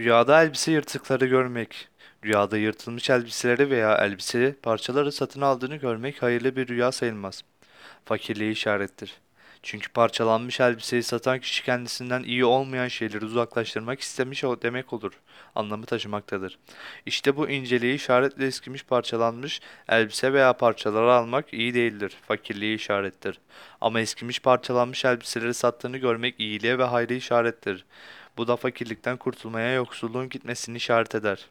Rüyada elbise yırtıkları görmek. Rüyada yırtılmış elbiseleri veya elbise parçaları satın aldığını görmek hayırlı bir rüya sayılmaz. Fakirliğe işarettir. Çünkü parçalanmış elbiseyi satan kişi kendisinden iyi olmayan şeyleri uzaklaştırmak istemiş o demek olur. Anlamı taşımaktadır. İşte bu inceliği işaretle eskimiş parçalanmış elbise veya parçaları almak iyi değildir. Fakirliğe işarettir. Ama eskimiş parçalanmış elbiseleri sattığını görmek iyiliğe ve hayra işarettir. Bu da fakirlikten kurtulmaya, yoksulluğun gitmesini işaret eder.